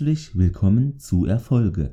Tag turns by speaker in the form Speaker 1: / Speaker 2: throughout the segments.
Speaker 1: Herzlich willkommen zu Erfolge.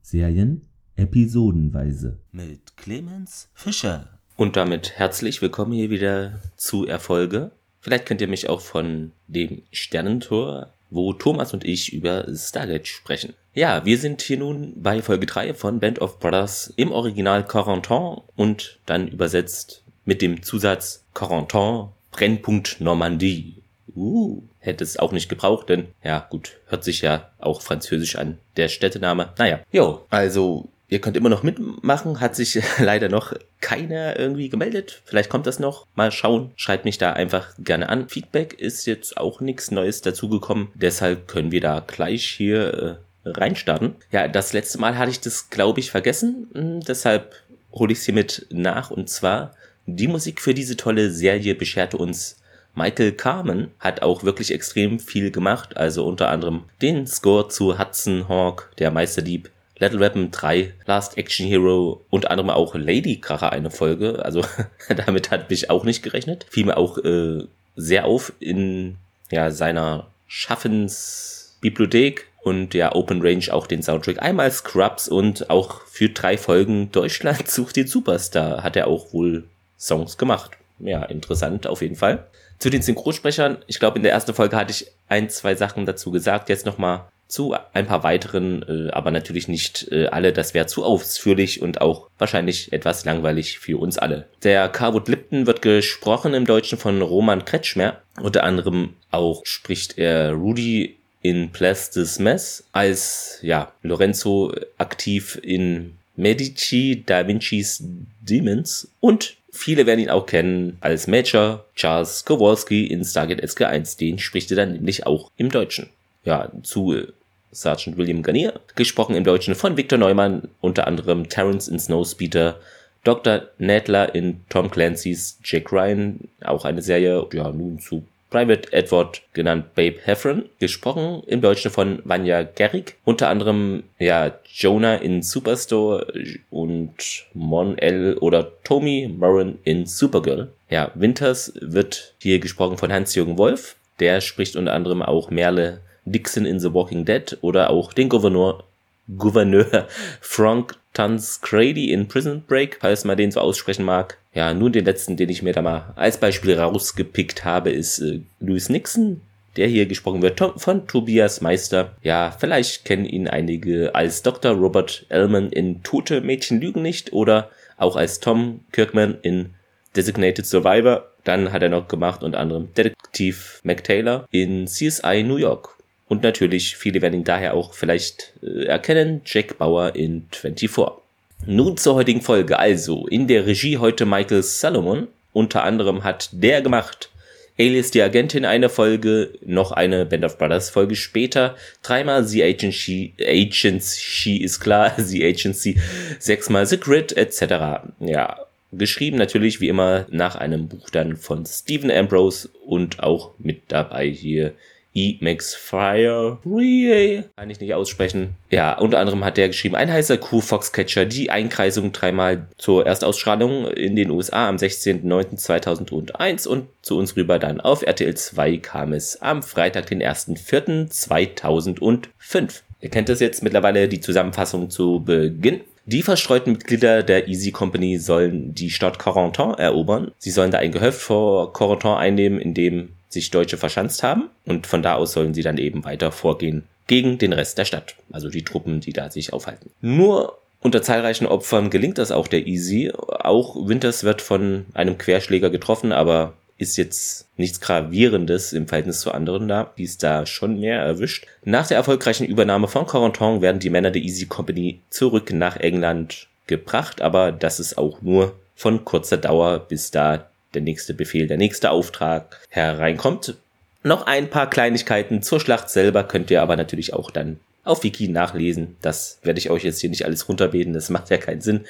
Speaker 1: Serien episodenweise.
Speaker 2: Mit Clemens Fischer. Und damit herzlich willkommen hier wieder zu Erfolge. Vielleicht kennt ihr mich auch von dem Sternentor, wo Thomas und ich über Stargate sprechen. Ja, wir sind hier nun bei Folge 3 von Band of Brothers im Original Corentin und dann übersetzt mit dem Zusatz Corentin Brennpunkt Normandie. Uh, hätte es auch nicht gebraucht, denn ja, gut, hört sich ja auch französisch an, der Städtename. Naja, jo, also ihr könnt immer noch mitmachen, hat sich leider noch keiner irgendwie gemeldet. Vielleicht kommt das noch. Mal schauen. Schreibt mich da einfach gerne an. Feedback ist jetzt auch nichts Neues dazugekommen. Deshalb können wir da gleich hier äh, reinstarten. Ja, das letzte Mal hatte ich das, glaube ich, vergessen. Hm, deshalb hole ich es hiermit nach. Und zwar, die Musik für diese tolle Serie bescherte uns Michael Carmen hat auch wirklich extrem viel gemacht, also unter anderem den Score zu Hudson Hawk, der Meisterdieb, Little Weapon 3, Last Action Hero, unter anderem auch Lady Kracher eine Folge, also damit hat mich auch nicht gerechnet. Fiel mir auch äh, sehr auf in ja, seiner Schaffensbibliothek und ja, Open Range auch den Soundtrack. Einmal Scrubs und auch für drei Folgen Deutschland sucht den Superstar hat er auch wohl Songs gemacht. Ja, interessant auf jeden Fall. Zu den Synchronsprechern, ich glaube, in der ersten Folge hatte ich ein, zwei Sachen dazu gesagt. Jetzt nochmal zu ein paar weiteren, äh, aber natürlich nicht äh, alle. Das wäre zu ausführlich und auch wahrscheinlich etwas langweilig für uns alle. Der Carwood Lipton wird gesprochen im Deutschen von Roman Kretschmer. Unter anderem auch spricht er Rudy in Place des Mess als ja Lorenzo aktiv in Medici Da Vinci's Demons und Viele werden ihn auch kennen als Major Charles Kowalski in Stargate SG1. Den spricht er dann nämlich auch im Deutschen. Ja, zu Sergeant William Garnier, gesprochen im Deutschen von Victor Neumann, unter anderem Terrence in Snowspeeder, Dr. Nadler in Tom Clancy's Jack Ryan, auch eine Serie, ja, nun zu Private Edward, genannt Babe Heffron, gesprochen im Deutschen von Vanya Gerrig, unter anderem ja Jonah in Superstore und Mon L oder Tommy Moran in Supergirl. Ja, Winters wird hier gesprochen von Hans-Jürgen Wolf, der spricht unter anderem auch Merle Dixon in The Walking Dead oder auch den Gouverneur Gouverneur Frank Tanscrady in Prison Break, falls man den so aussprechen mag. Ja, nun den letzten, den ich mir da mal als Beispiel rausgepickt habe, ist äh, Louis Nixon, der hier gesprochen wird von Tobias Meister. Ja, vielleicht kennen ihn einige als Dr. Robert Ellman in Tote Mädchen lügen nicht oder auch als Tom Kirkman in Designated Survivor. Dann hat er noch gemacht unter anderem Detektiv McTaylor in CSI New York. Und natürlich, viele werden ihn daher auch vielleicht äh, erkennen, Jack Bauer in 24. Nun zur heutigen Folge. Also, in der Regie heute Michael Salomon. Unter anderem hat der gemacht Alias die Agentin eine Folge, noch eine Band of Brothers Folge später, dreimal The Agency, She ist klar, The Agency, sechsmal The Grid, etc. Ja, geschrieben natürlich wie immer nach einem Buch dann von Stephen Ambrose und auch mit dabei hier E. Max Fire. Kann ich nicht aussprechen. Ja, unter anderem hat der geschrieben, ein heißer Kuh Foxcatcher, die Einkreisung dreimal zur Erstausstrahlung in den USA am 16.09.2001 und zu uns rüber dann auf RTL 2 kam es am Freitag, den 1.04.2005. Ihr kennt das jetzt mittlerweile, die Zusammenfassung zu Beginn. Die verstreuten Mitglieder der Easy Company sollen die Stadt Corentin erobern. Sie sollen da ein Gehöft vor Corentin einnehmen, in dem sich Deutsche verschanzt haben und von da aus sollen sie dann eben weiter vorgehen gegen den Rest der Stadt, also die Truppen, die da sich aufhalten. Nur unter zahlreichen Opfern gelingt das auch der Easy. Auch Winters wird von einem Querschläger getroffen, aber ist jetzt nichts Gravierendes im Verhältnis zu anderen da, die es da schon mehr erwischt. Nach der erfolgreichen Übernahme von Corentin werden die Männer der Easy Company zurück nach England gebracht, aber das ist auch nur von kurzer Dauer, bis da der nächste Befehl, der nächste Auftrag hereinkommt. Noch ein paar Kleinigkeiten zur Schlacht selber könnt ihr aber natürlich auch dann auf Wiki nachlesen. Das werde ich euch jetzt hier nicht alles runterbeten, das macht ja keinen Sinn.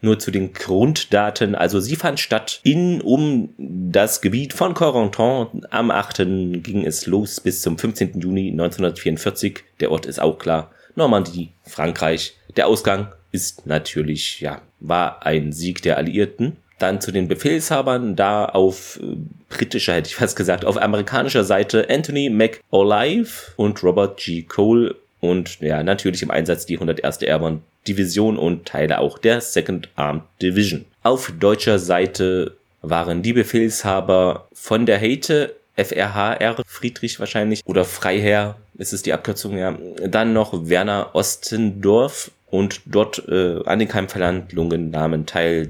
Speaker 2: Nur zu den Grunddaten. Also sie fand statt in um das Gebiet von Corentin. Am 8. ging es los bis zum 15. Juni 1944. Der Ort ist auch klar. Normandie, Frankreich. Der Ausgang ist natürlich, ja, war ein Sieg der Alliierten. Dann zu den Befehlshabern, da auf äh, britischer, hätte ich fast gesagt, auf amerikanischer Seite Anthony McAulive und Robert G. Cole und ja, natürlich im Einsatz die 101. Airborne Division und Teile auch der Second Armed Division. Auf deutscher Seite waren die Befehlshaber von der Hate FRHR, Friedrich wahrscheinlich, oder Freiherr, ist es die Abkürzung, ja. Dann noch Werner Ostendorf und dort äh, an den Keimverhandlungen nahmen teil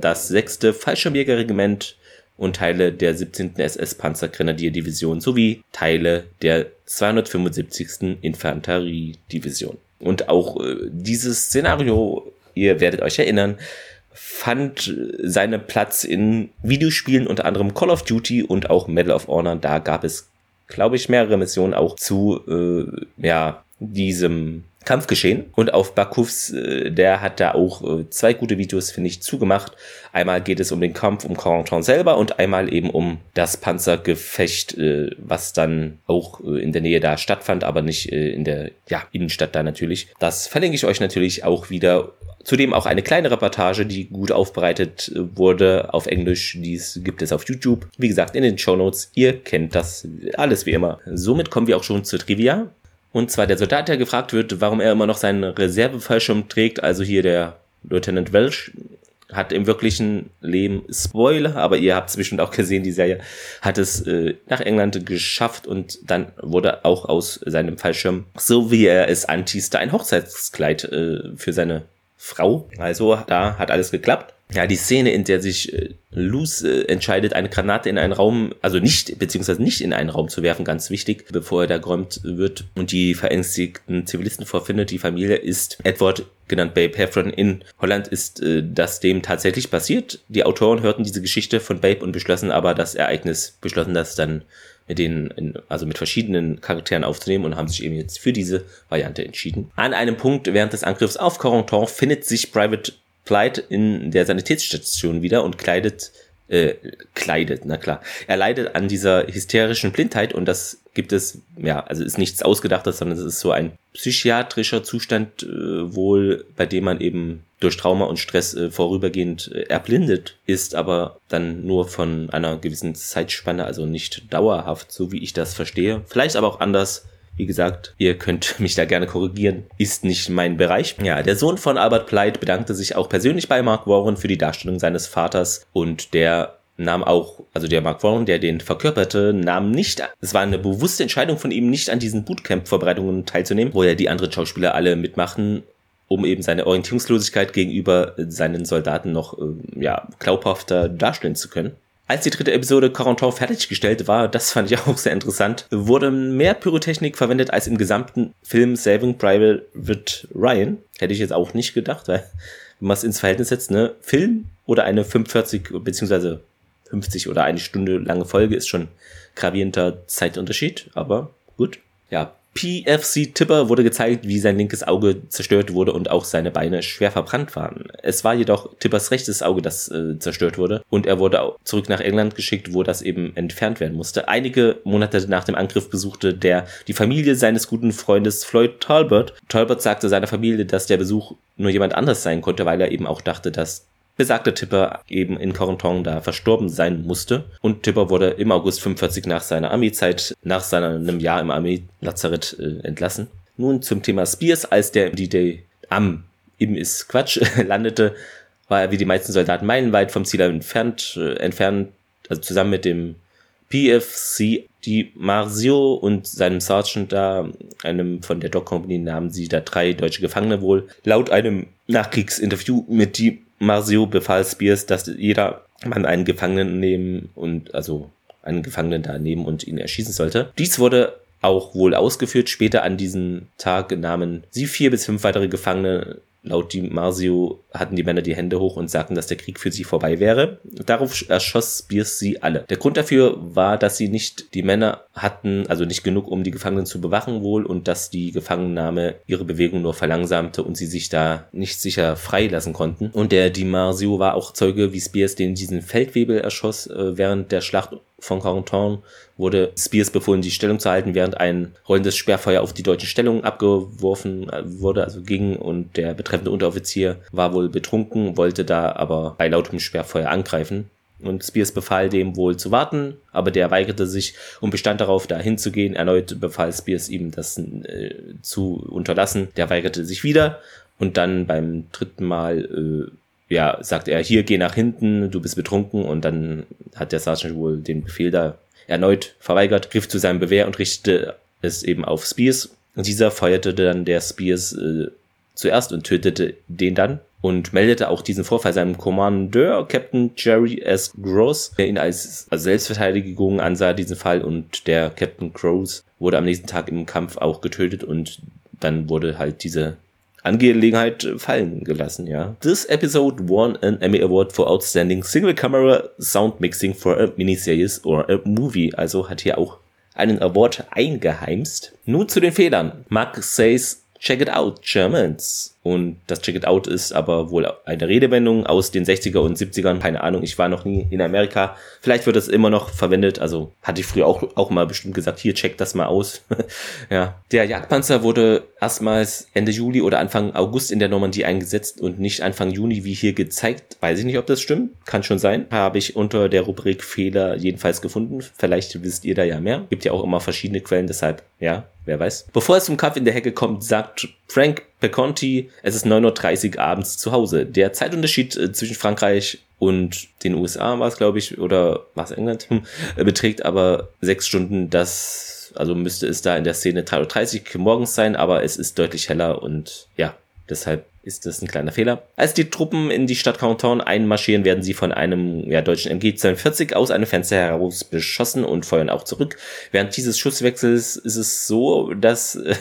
Speaker 2: das sechste Fallschirmjägerregiment und Teile der 17. SS-Panzergrenadierdivision sowie Teile der 275. Infanteriedivision. Und auch äh, dieses Szenario, ihr werdet euch erinnern, fand seinen Platz in Videospielen, unter anderem Call of Duty und auch Medal of Honor. Da gab es, glaube ich, mehrere Missionen auch zu äh, ja, diesem Kampfgeschehen. Und auf Bakufs, äh, der hat da auch äh, zwei gute Videos, finde ich, zugemacht. Einmal geht es um den Kampf um Corentin selber und einmal eben um das Panzergefecht, äh, was dann auch in der Nähe da stattfand, aber nicht in der ja, Innenstadt da natürlich. Das verlinke ich euch natürlich auch wieder. Zudem auch eine kleine Reportage, die gut aufbereitet wurde auf Englisch. Dies gibt es auf YouTube. Wie gesagt, in den Show Notes. Ihr kennt das alles wie immer. Somit kommen wir auch schon zur Trivia. Und zwar der Soldat, der gefragt wird, warum er immer noch seinen Reservefallschirm trägt, also hier der Lieutenant Welsh, hat im wirklichen Leben Spoiler, aber ihr habt es bestimmt auch gesehen, die Serie hat es äh, nach England geschafft und dann wurde auch aus seinem Fallschirm, so wie er es antießte, ein Hochzeitskleid äh, für seine Frau. Also da hat alles geklappt. Ja, die Szene, in der sich äh, Luz äh, entscheidet, eine Granate in einen Raum, also nicht, beziehungsweise nicht in einen Raum zu werfen, ganz wichtig, bevor er da geräumt wird und die verängstigten Zivilisten vorfindet. Die Familie ist Edward, genannt Babe Heffron, in Holland ist äh, das dem tatsächlich passiert. Die Autoren hörten diese Geschichte von Babe und beschlossen aber das Ereignis, beschlossen das dann mit denen, also mit verschiedenen Charakteren aufzunehmen und haben sich eben jetzt für diese Variante entschieden. An einem Punkt während des Angriffs auf Corentin findet sich Private Flight in der Sanitätsstation wieder und kleidet, äh, kleidet, na klar. Er leidet an dieser hysterischen Blindheit und das gibt es, ja, also ist nichts Ausgedachtes, sondern es ist so ein psychiatrischer Zustand äh, wohl, bei dem man eben durch Trauma und Stress äh, vorübergehend äh, erblindet ist, aber dann nur von einer gewissen Zeitspanne, also nicht dauerhaft, so wie ich das verstehe. Vielleicht aber auch anders wie gesagt, ihr könnt mich da gerne korrigieren, ist nicht mein Bereich. Ja, der Sohn von Albert Pleit bedankte sich auch persönlich bei Mark Warren für die Darstellung seines Vaters und der nahm auch, also der Mark Warren, der den verkörperte, nahm nicht, es war eine bewusste Entscheidung von ihm, nicht an diesen Bootcamp-Vorbereitungen teilzunehmen, wo ja die anderen Schauspieler alle mitmachen, um eben seine Orientierungslosigkeit gegenüber seinen Soldaten noch, äh, ja, glaubhafter darstellen zu können. Als die dritte Episode Corentin fertiggestellt war, das fand ich auch sehr interessant, wurde mehr Pyrotechnik verwendet als im gesamten Film Saving Private Ryan. Hätte ich jetzt auch nicht gedacht, weil wenn man es ins Verhältnis setzt, ne, Film oder eine 45 beziehungsweise 50 oder eine Stunde lange Folge ist schon gravierender Zeitunterschied, aber gut. Ja, PFC Tipper wurde gezeigt, wie sein linkes Auge zerstört wurde und auch seine Beine schwer verbrannt waren. Es war jedoch Tippers rechtes Auge, das äh, zerstört wurde und er wurde zurück nach England geschickt, wo das eben entfernt werden musste. Einige Monate nach dem Angriff besuchte der die Familie seines guten Freundes Floyd Talbot. Talbot sagte seiner Familie, dass der Besuch nur jemand anders sein konnte, weil er eben auch dachte, dass besagter Tipper eben in Corentin da verstorben sein musste. Und Tipper wurde im August 45 nach seiner Armeezeit, nach seinem Jahr im Armee-Lazarett äh, entlassen. Nun zum Thema Spears, als der D-Day am eben ist Quatsch landete, war er wie die meisten Soldaten meilenweit vom Ziel entfernt, äh, entfernt, also zusammen mit dem PFC die Marzio und seinem Sergeant da, einem von der Dog Company, nahmen sie da drei deutsche Gefangene wohl. Laut einem Nachkriegsinterview mit die Marzio befahl Spears, dass jeder Mann einen Gefangenen nehmen und also einen Gefangenen da nehmen und ihn erschießen sollte. Dies wurde auch wohl ausgeführt. Später an diesem Tag nahmen sie vier bis fünf weitere Gefangene Laut Di Marzio hatten die Männer die Hände hoch und sagten, dass der Krieg für sie vorbei wäre. Darauf erschoss Spears sie alle. Der Grund dafür war, dass sie nicht die Männer hatten, also nicht genug, um die Gefangenen zu bewachen wohl und dass die Gefangennahme ihre Bewegung nur verlangsamte und sie sich da nicht sicher freilassen konnten. Und der Di Marzio war auch Zeuge, wie Spears den diesen Feldwebel erschoss äh, während der Schlacht von Corentin wurde Spears befohlen, die Stellung zu halten, während ein rollendes Sperrfeuer auf die deutschen Stellungen abgeworfen äh, wurde, also ging und der betreffende Unteroffizier war wohl betrunken, wollte da aber bei lautem Sperrfeuer angreifen. und Spears befahl dem wohl zu warten, aber der weigerte sich und bestand darauf, da hinzugehen. Erneut befahl Spears ihm das äh, zu unterlassen. Der weigerte sich wieder und dann beim dritten Mal äh, ja, sagt er, hier geh nach hinten, du bist betrunken und dann hat der Sergeant wohl den Befehl da erneut verweigert, griff zu seinem Bewehr und richtete es eben auf Spears. Und dieser feuerte dann der Spears äh, zuerst und tötete den dann und meldete auch diesen Vorfall seinem Kommandeur, Captain Jerry S. Gross, der ihn als, als Selbstverteidigung ansah, diesen Fall. Und der Captain Gross wurde am nächsten Tag im Kampf auch getötet und dann wurde halt diese Angelegenheit fallen gelassen, ja. This episode won an Emmy Award for Outstanding Single Camera Sound Mixing for a Miniseries or a Movie. Also hat hier auch einen Award eingeheimst. Nun zu den Fehlern. Mark says Check it out, Germans. Und das Check it out ist aber wohl eine Redewendung aus den 60er und 70ern. Keine Ahnung, ich war noch nie in Amerika. Vielleicht wird es immer noch verwendet. Also hatte ich früher auch, auch mal bestimmt gesagt, hier, check das mal aus. ja. Der Jagdpanzer wurde erstmals Ende Juli oder Anfang August in der Normandie eingesetzt und nicht Anfang Juni, wie hier gezeigt. Weiß ich nicht, ob das stimmt. Kann schon sein. Habe ich unter der Rubrik Fehler jedenfalls gefunden. Vielleicht wisst ihr da ja mehr. Gibt ja auch immer verschiedene Quellen, deshalb, ja, wer weiß. Bevor es zum Kampf in der Hecke kommt, sagt Frank Peconti, es ist 9.30 Uhr abends zu Hause. Der Zeitunterschied äh, zwischen Frankreich und den USA war es, glaube ich, oder war es England, hm, beträgt aber sechs Stunden. Das, also müsste es da in der Szene 3.30 Uhr morgens sein, aber es ist deutlich heller und ja, deshalb ist das ein kleiner Fehler. Als die Truppen in die Stadt Canton einmarschieren, werden sie von einem ja, deutschen MG-42 aus einem Fenster heraus beschossen und feuern auch zurück. Während dieses Schusswechsels ist es so, dass äh,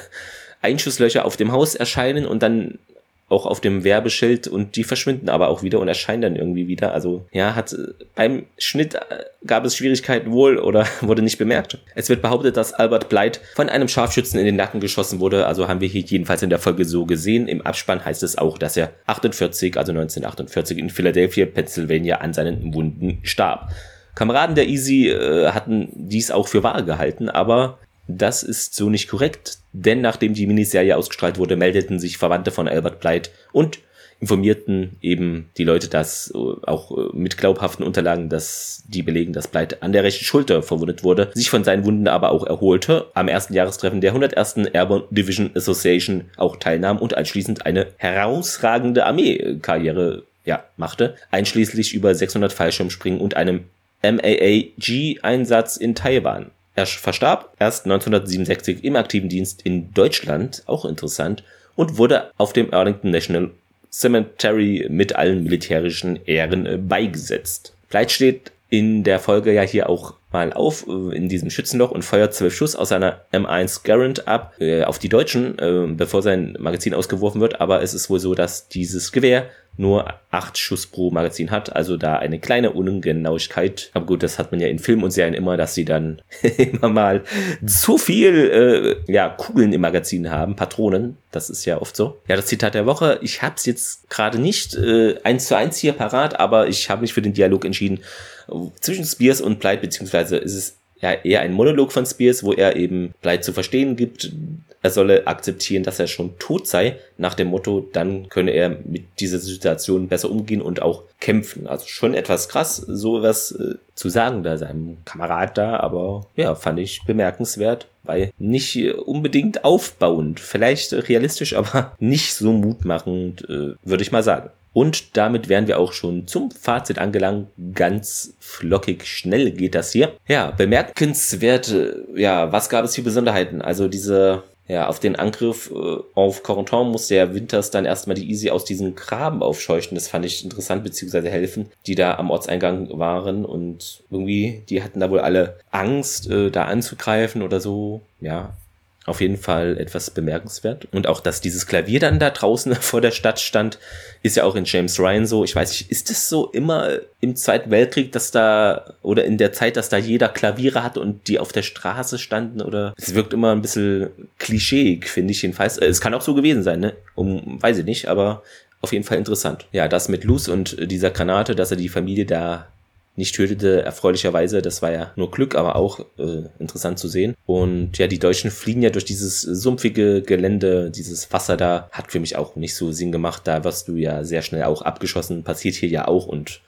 Speaker 2: Einschusslöcher auf dem Haus erscheinen und dann auch auf dem Werbeschild und die verschwinden aber auch wieder und erscheinen dann irgendwie wieder. Also ja, hat beim Schnitt äh, gab es Schwierigkeiten wohl oder wurde nicht bemerkt. Es wird behauptet, dass Albert Bleit von einem Scharfschützen in den Nacken geschossen wurde. Also haben wir hier jedenfalls in der Folge so gesehen. Im Abspann heißt es auch, dass er 48, also 1948 in Philadelphia, Pennsylvania an seinen Wunden starb. Kameraden der Easy äh, hatten dies auch für wahr gehalten, aber das ist so nicht korrekt, denn nachdem die Miniserie ausgestrahlt wurde, meldeten sich Verwandte von Albert Bleit und informierten eben die Leute, dass äh, auch äh, mit glaubhaften Unterlagen, dass die belegen, dass Bleit an der rechten Schulter verwundet wurde, sich von seinen Wunden aber auch erholte, am ersten Jahrestreffen der 101. Airborne Division Association auch teilnahm und anschließend eine herausragende Armeekarriere ja, machte, einschließlich über 600 Fallschirmspringen und einem MAAG-Einsatz in Taiwan. Er verstarb erst 1967 im aktiven Dienst in Deutschland, auch interessant, und wurde auf dem Arlington National Cemetery mit allen militärischen Ehren äh, beigesetzt. Bleit steht in der Folge ja hier auch mal auf äh, in diesem Schützenloch und feuert zwölf Schuss aus seiner M1 Garand ab äh, auf die Deutschen, äh, bevor sein Magazin ausgeworfen wird. Aber es ist wohl so, dass dieses Gewehr nur acht Schuss pro Magazin hat, also da eine kleine Ungenauigkeit. Aber gut, das hat man ja in Filmen und Serien immer, dass sie dann immer mal zu viel äh, ja, Kugeln im Magazin haben, Patronen. Das ist ja oft so. Ja, das Zitat der Woche. Ich habe es jetzt gerade nicht äh, eins zu eins hier parat, aber ich habe mich für den Dialog entschieden zwischen Spears und Blight, beziehungsweise ist es ja eher ein Monolog von Spears, wo er eben Blight zu verstehen gibt, er solle akzeptieren, dass er schon tot sei, nach dem Motto, dann könne er mit dieser Situation besser umgehen und auch kämpfen. Also schon etwas krass, sowas äh, zu sagen da seinem Kamerad da, aber ja, fand ich bemerkenswert, weil nicht äh, unbedingt aufbauend, vielleicht realistisch, aber nicht so mutmachend, äh, würde ich mal sagen. Und damit wären wir auch schon zum Fazit angelangt. Ganz flockig schnell geht das hier. Ja, bemerkenswert, äh, ja, was gab es für Besonderheiten? Also diese ja, auf den Angriff äh, auf Corentin musste der Winters dann erstmal die Easy aus diesen Graben aufscheuchen. Das fand ich interessant, beziehungsweise helfen, die da am Ortseingang waren und irgendwie, die hatten da wohl alle Angst, äh, da anzugreifen oder so. Ja, auf jeden Fall etwas bemerkenswert. Und auch, dass dieses Klavier dann da draußen vor der Stadt stand, ist ja auch in James Ryan so. Ich weiß nicht, ist es so immer im Zweiten Weltkrieg, dass da, oder in der Zeit, dass da jeder Klaviere hatte und die auf der Straße standen? Oder es wirkt immer ein bisschen klischeeig, finde ich jedenfalls. Äh, es kann auch so gewesen sein, ne? Um, weiß ich nicht, aber auf jeden Fall interessant. Ja, das mit Luz und dieser Granate, dass er die Familie da nicht tötete, erfreulicherweise. Das war ja nur Glück, aber auch äh, interessant zu sehen. Und ja, die Deutschen fliegen ja durch dieses sumpfige Gelände, dieses Wasser da, hat für mich auch nicht so Sinn gemacht. Da wirst du ja sehr schnell auch abgeschossen, passiert hier ja auch und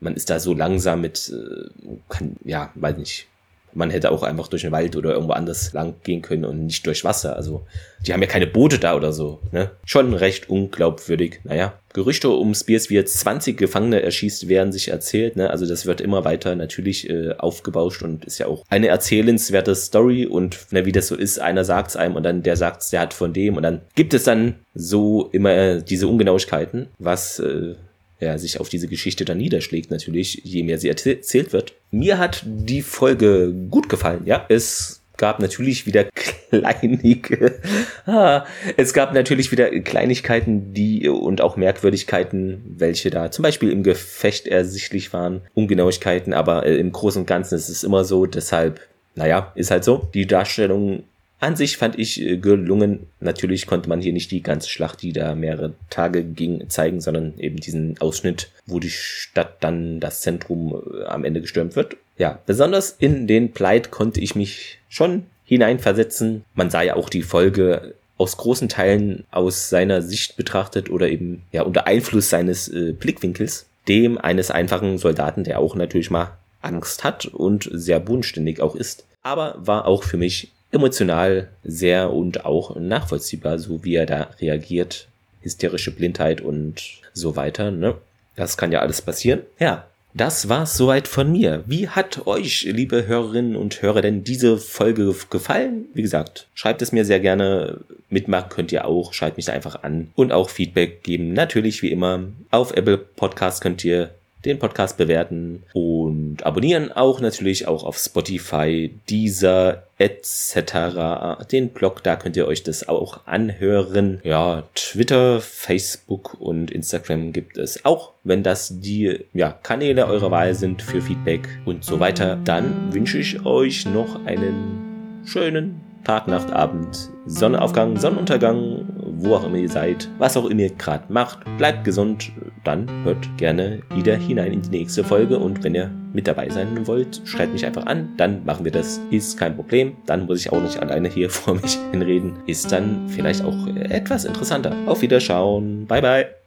Speaker 2: man ist da so langsam mit, äh, kann, ja, weiß nicht, man hätte auch einfach durch den Wald oder irgendwo anders lang gehen können und nicht durch Wasser. Also die haben ja keine Boote da oder so. Ne? Schon recht unglaubwürdig. Naja, Gerüchte um Spears, wie jetzt 20 Gefangene erschießt, werden sich erzählt. Ne? Also das wird immer weiter natürlich äh, aufgebauscht und ist ja auch eine erzählenswerte Story. Und ne, wie das so ist, einer sagt es einem und dann der sagt der hat von dem. Und dann gibt es dann so immer diese Ungenauigkeiten, was... Äh, ja, sich auf diese Geschichte dann niederschlägt, natürlich, je mehr sie erzählt wird. Mir hat die Folge gut gefallen, ja. Es gab natürlich wieder kleinige, ah, es gab natürlich wieder Kleinigkeiten, die und auch Merkwürdigkeiten, welche da zum Beispiel im Gefecht ersichtlich waren, Ungenauigkeiten, aber äh, im Großen und Ganzen ist es immer so, deshalb, naja, ist halt so. Die Darstellung an sich fand ich äh, gelungen. Natürlich konnte man hier nicht die ganze Schlacht, die da mehrere Tage ging, zeigen, sondern eben diesen Ausschnitt, wo die Stadt dann das Zentrum äh, am Ende gestürmt wird. Ja, besonders in den Pleit konnte ich mich schon hineinversetzen. Man sah ja auch die Folge aus großen Teilen aus seiner Sicht betrachtet oder eben ja unter Einfluss seines äh, Blickwinkels, dem eines einfachen Soldaten, der auch natürlich mal Angst hat und sehr bodenständig auch ist. Aber war auch für mich emotional sehr und auch nachvollziehbar, so wie er da reagiert. Hysterische Blindheit und so weiter, ne? Das kann ja alles passieren. Ja, das war's soweit von mir. Wie hat euch, liebe Hörerinnen und Hörer, denn diese Folge gefallen? Wie gesagt, schreibt es mir sehr gerne. Mitmachen könnt ihr auch. Schreibt mich einfach an und auch Feedback geben. Natürlich wie immer. Auf Apple Podcast könnt ihr den Podcast bewerten und abonnieren auch natürlich auch auf Spotify, dieser etc. Den Blog, da könnt ihr euch das auch anhören. Ja, Twitter, Facebook und Instagram gibt es auch. Wenn das die ja, Kanäle eurer Wahl sind für Feedback und so weiter, dann wünsche ich euch noch einen schönen Tag, Nacht, Abend, Sonnenaufgang, Sonnenuntergang, wo auch immer ihr seid, was auch immer ihr gerade macht. Bleibt gesund, dann hört gerne wieder hinein in die nächste Folge und wenn ihr mit dabei sein wollt, schreibt mich einfach an, dann machen wir das, ist kein Problem. Dann muss ich auch nicht alleine hier vor mich hinreden, ist dann vielleicht auch etwas interessanter. Auf Wiederschauen, bye bye.